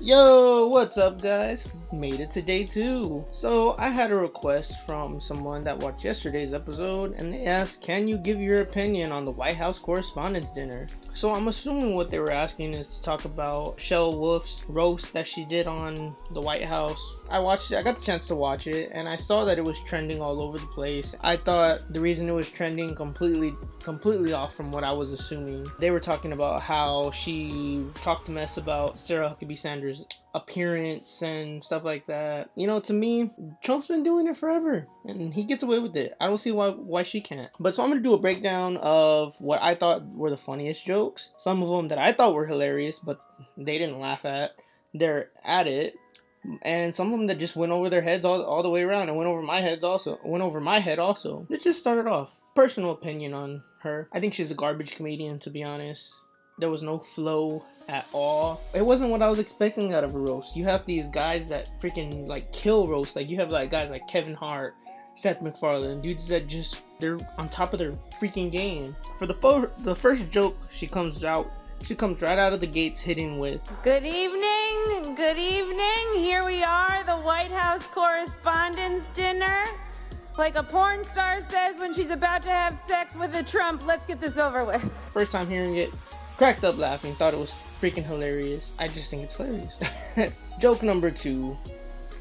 Yo, what's up, guys? Made it to day two. So, I had a request from someone that watched yesterday's episode, and they asked, Can you give your opinion on the White House Correspondents' Dinner? So, I'm assuming what they were asking is to talk about Michelle Wolf's roast that she did on the White House. I watched it, I got the chance to watch it, and I saw that it was trending all over the place. I thought the reason it was trending completely, completely off from what I was assuming. They were talking about how she talked mess about Sarah Huckabee Sanders' appearance and stuff like that. You know, to me, Trump's been doing it forever, and he gets away with it. I don't see why why she can't. But so I'm gonna do a breakdown of what I thought were the funniest jokes. Some of them that I thought were hilarious, but they didn't laugh at. They're at it and some of them that just went over their heads all, all the way around and went over my heads also went over my head also let's just start it off personal opinion on her i think she's a garbage comedian to be honest there was no flow at all it wasn't what i was expecting out of a roast you have these guys that freaking like kill roast like you have like guys like kevin hart seth macfarlane dudes that just they're on top of their freaking game for the, fo- the first joke she comes out she comes right out of the gates hitting with Good evening, good evening. Here we are, the White House Correspondents' Dinner. Like a porn star says when she's about to have sex with a Trump. Let's get this over with. First time hearing it, cracked up laughing, thought it was freaking hilarious. I just think it's hilarious. joke number two,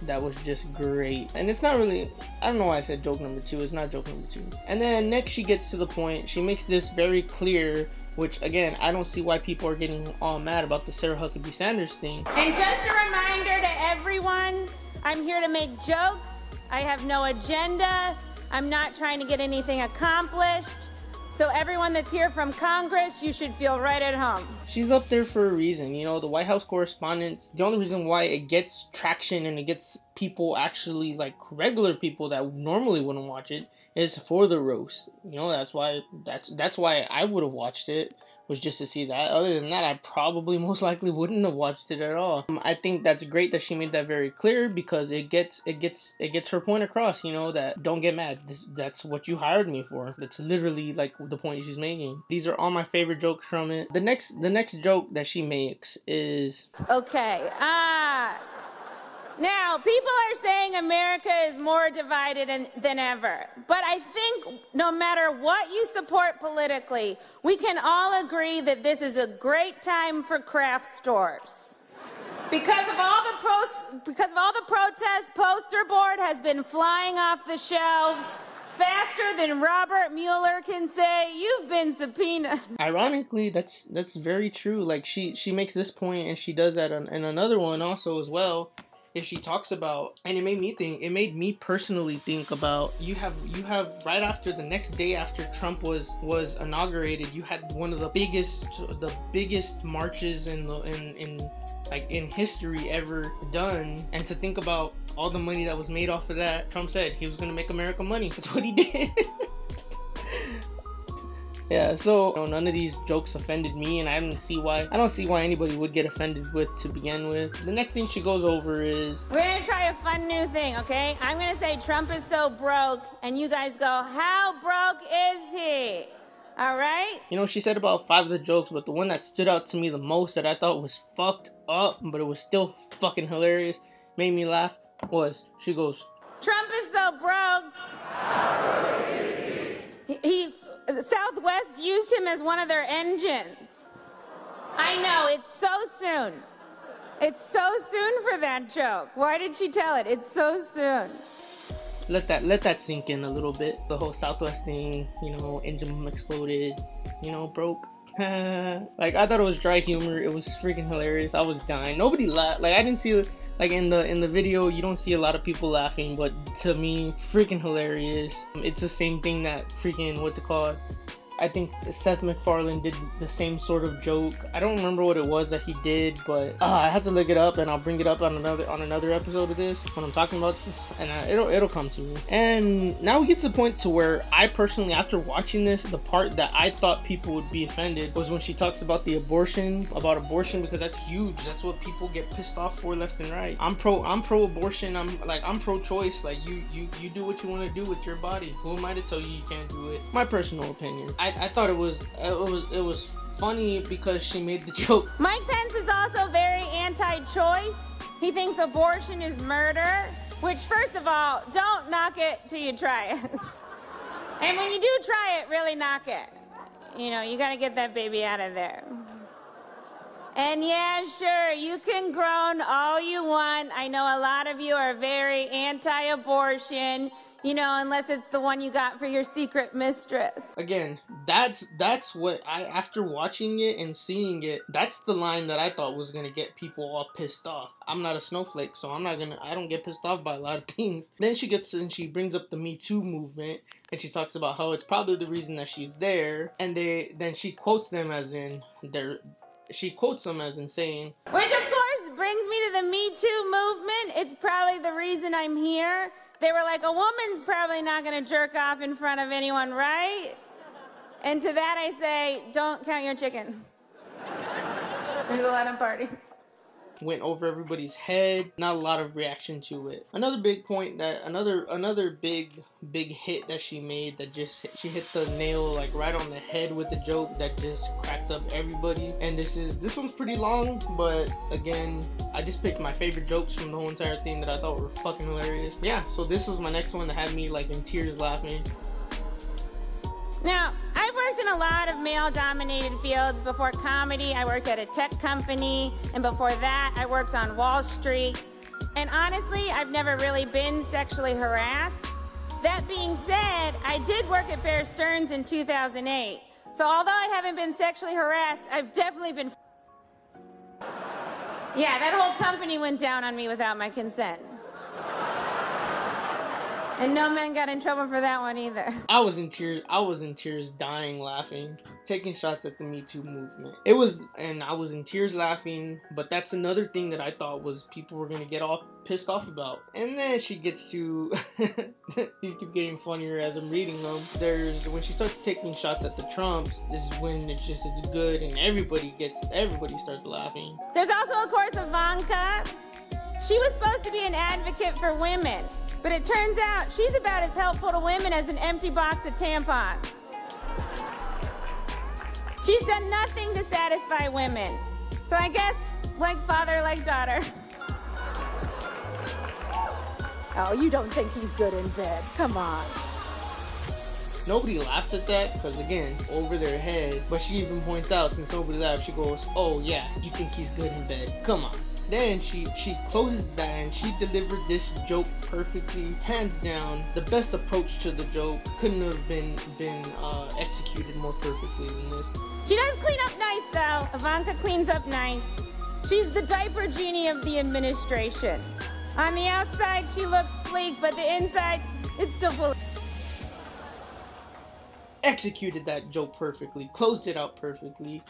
that was just great. And it's not really, I don't know why I said joke number two, it's not joke number two. And then next she gets to the point, she makes this very clear which again, I don't see why people are getting all mad about the Sarah Huckabee Sanders thing. And just a reminder to everyone I'm here to make jokes. I have no agenda. I'm not trying to get anything accomplished. So, everyone that's here from Congress, you should feel right at home. She's up there for a reason. You know, the White House correspondents, the only reason why it gets traction and it gets people actually, like regular people that normally wouldn't watch it, is for the roast. You know, that's why that's that's why I would have watched it was just to see that. Other than that, I probably most likely wouldn't have watched it at all. Um, I think that's great that she made that very clear because it gets it gets it gets her point across. You know that don't get mad. That's what you hired me for. That's literally like the point she's making. These are all my favorite jokes from it. The next the next joke that she makes is okay. Ah. Uh... Now, people are saying America is more divided than ever. But I think no matter what you support politically, we can all agree that this is a great time for craft stores. Because of all the because of all the protests, poster board has been flying off the shelves faster than Robert Mueller can say you've been subpoenaed. Ironically, that's that's very true. Like she she makes this point and she does that in another one also as well if she talks about and it made me think it made me personally think about you have you have right after the next day after Trump was was inaugurated you had one of the biggest the biggest marches in the in in like in history ever done. And to think about all the money that was made off of that Trump said he was going to make America money. That's what he did yeah so you know, none of these jokes offended me and i don't see why i don't see why anybody would get offended with to begin with. The next thing she goes over is we're gonna try a fun new thing okay? I'm gonna say trump is so broke and you guys go how broke is he? All right? You know she said about five of the jokes but the one that stood out to me the most that i thought was fucked up but it was still fucking hilarious made me laugh was she goes trump is so broke. He, he Southwest used him as one of their engines. I know, it's so soon. It's so soon for that joke. Why did she tell it? It's so soon. Let that let that sink in a little bit. The whole Southwest thing, you know, engine exploded, you know, broke. like I thought it was dry humor. It was freaking hilarious. I was dying. Nobody laughed. Like I didn't see like in the in the video you don't see a lot of people laughing but to me freaking hilarious it's the same thing that freaking what's it called I think Seth MacFarlane did the same sort of joke. I don't remember what it was that he did, but uh, I had to look it up, and I'll bring it up on another on another episode of this when I'm talking about this, and uh, it'll it'll come to me. And now we get to the point to where I personally, after watching this, the part that I thought people would be offended was when she talks about the abortion, about abortion, because that's huge. That's what people get pissed off for left and right. I'm pro I'm pro abortion. I'm like I'm pro choice. Like you you you do what you want to do with your body. Who am I to tell you you can't do it? My personal opinion. I I, I thought it was it was it was funny because she made the joke. Mike Pence is also very anti-choice. He thinks abortion is murder, which first of all, don't knock it till you try it. and when you do try it, really knock it. You know, you got to get that baby out of there. And yeah, sure, you can groan all you want. I know a lot of you are very anti abortion, you know, unless it's the one you got for your secret mistress. Again, that's that's what I after watching it and seeing it, that's the line that I thought was gonna get people all pissed off. I'm not a snowflake, so I'm not gonna I don't get pissed off by a lot of things. Then she gets and she brings up the Me Too movement and she talks about how it's probably the reason that she's there and they then she quotes them as in they're she quotes him as insane. Which, of course, brings me to the Me Too movement. It's probably the reason I'm here. They were like, a woman's probably not going to jerk off in front of anyone, right? And to that I say, don't count your chickens. There's a lot of parties went over everybody's head. Not a lot of reaction to it. Another big point that another another big big hit that she made that just she hit the nail like right on the head with the joke that just cracked up everybody. And this is this one's pretty long, but again, I just picked my favorite jokes from the whole entire thing that I thought were fucking hilarious. Yeah, so this was my next one that had me like in tears laughing. Now, in a lot of male dominated fields. Before comedy, I worked at a tech company, and before that, I worked on Wall Street. And honestly, I've never really been sexually harassed. That being said, I did work at Bear Stearns in 2008. So although I haven't been sexually harassed, I've definitely been. Yeah, that whole company went down on me without my consent. And no man got in trouble for that one either. I was in tears. I was in tears, dying laughing, taking shots at the Me Too movement. It was, and I was in tears laughing. But that's another thing that I thought was people were gonna get all pissed off about. And then she gets to, these keep getting funnier as I'm reading them. There's when she starts taking shots at the Trumps. This is when it just is good, and everybody gets, everybody starts laughing. There's also, of course, Ivanka. She was supposed to be an advocate for women. But it turns out she's about as helpful to women as an empty box of tampons. She's done nothing to satisfy women. So I guess, like father, like daughter. Oh, you don't think he's good in bed. Come on. Nobody laughs at that because, again, over their head. But she even points out, since nobody laughs, she goes, Oh, yeah, you think he's good in bed. Come on. Then she she closes that and she delivered this joke perfectly, hands down. The best approach to the joke couldn't have been been uh, executed more perfectly than this. She does clean up nice though. Ivanka cleans up nice. She's the diaper genie of the administration. On the outside, she looks sleek, but the inside, it's still full. Executed that joke perfectly, closed it out perfectly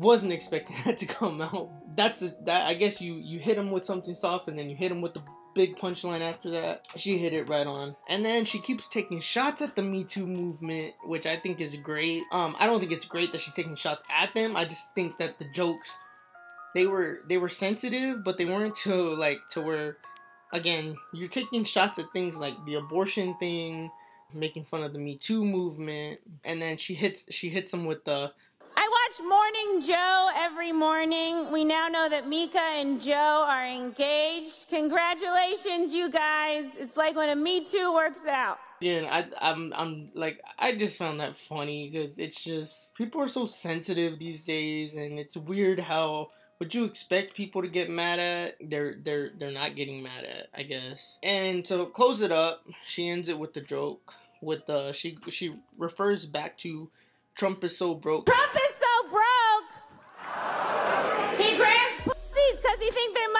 wasn't expecting that to come out. That's a, that. I guess you you hit him with something soft, and then you hit him with the big punchline after that. She hit it right on. And then she keeps taking shots at the Me Too movement, which I think is great. Um, I don't think it's great that she's taking shots at them. I just think that the jokes they were they were sensitive, but they weren't to like to where again, you're taking shots at things like the abortion thing, making fun of the Me Too movement, and then she hits she hits them with the watch Morning Joe every morning. We now know that Mika and Joe are engaged. Congratulations, you guys. It's like when a Me Too works out. Yeah, I, I'm, I'm like, I just found that funny because it's just people are so sensitive these days, and it's weird how what you expect people to get mad at, they're they're they're not getting mad at, I guess. And to close it up, she ends it with the joke. With the she she refers back to Trump is so broke. Trump is he grabs pussies because he thinks there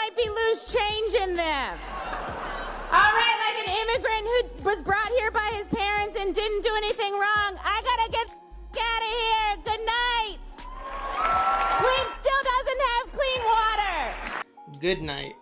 might change in them. All right, like an immigrant who was brought here by his parents and didn't do anything wrong. I gotta get out of here. Good night. Flint still doesn't have clean water. Good night.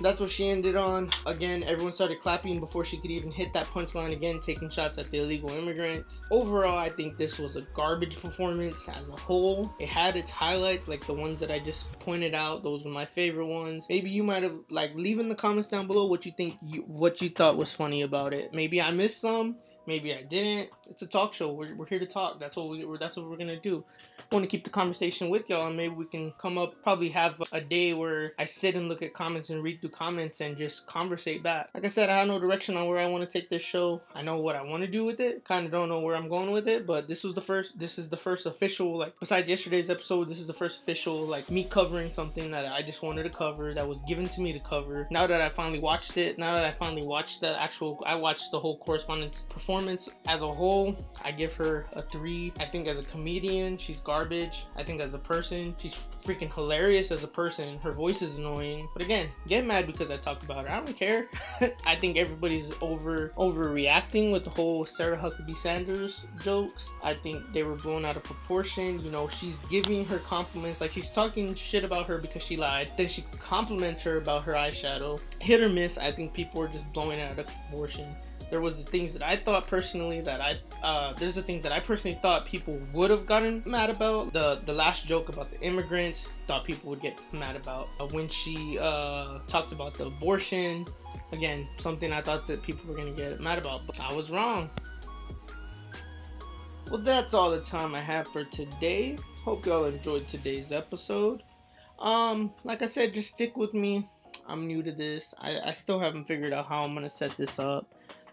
That's what she ended on. Again, everyone started clapping before she could even hit that punchline again, taking shots at the illegal immigrants. Overall, I think this was a garbage performance as a whole. It had its highlights, like the ones that I just pointed out. Those were my favorite ones. Maybe you might have like leave in the comments down below what you think you what you thought was funny about it. Maybe I missed some. Maybe I didn't. It's a talk show. We're, we're here to talk. That's what we, that's what we're gonna do. Want to keep the conversation with y'all, and maybe we can come up, probably have a day where I sit and look at comments and read through comments and just conversate back. Like I said, I have no direction on where I want to take this show. I know what I want to do with it. Kind of don't know where I'm going with it, but this was the first. This is the first official, like besides yesterday's episode, this is the first official, like me covering something that I just wanted to cover that was given to me to cover. Now that I finally watched it, now that I finally watched the actual, I watched the whole correspondence performance as a whole. I give her a three. I think as a comedian, she's garbage. I think as a person, she's freaking hilarious as a person. Her voice is annoying. But again, get mad because I talk about her. I don't care. I think everybody's over overreacting with the whole Sarah Huckabee Sanders jokes. I think they were blown out of proportion. You know, she's giving her compliments like she's talking shit about her because she lied. Then she compliments her about her eyeshadow. Hit or miss. I think people are just blowing out of proportion there was the things that I thought personally that I uh, there's the things that I personally thought people would have gotten mad about. The the last joke about the immigrants thought people would get mad about uh, when she uh, talked about the abortion. Again, something I thought that people were gonna get mad about, but I was wrong. Well, that's all the time I have for today. Hope y'all enjoyed today's episode. Um, like I said, just stick with me. I'm new to this. I, I still haven't figured out how I'm gonna set this up.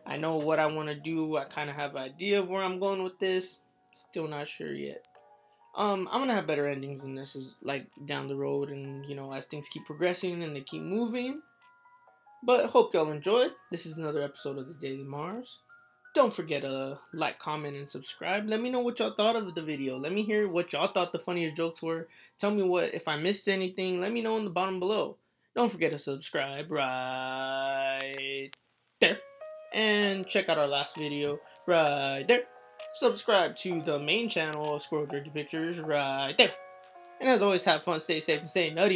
I know what I want to do. I kind of have an idea of where I'm going with this. Still not sure yet. Um, I'm gonna have better endings than this is like down the road, and you know as things keep progressing and they keep moving. But hope y'all enjoyed. This is another episode of the Daily Marz. Don't forget to like, comment, and subscribe. Let me know what y'all thought of the video. Let me hear what y'all thought the funniest jokes were. Tell me what if I missed anything. Let me know in the bottom below. Don't forget to subscribe right and check out our last video right there. Subscribe to the main channel of Squirrel Jerky Pictures right there. And as always, have fun, stay safe, and stay nutty.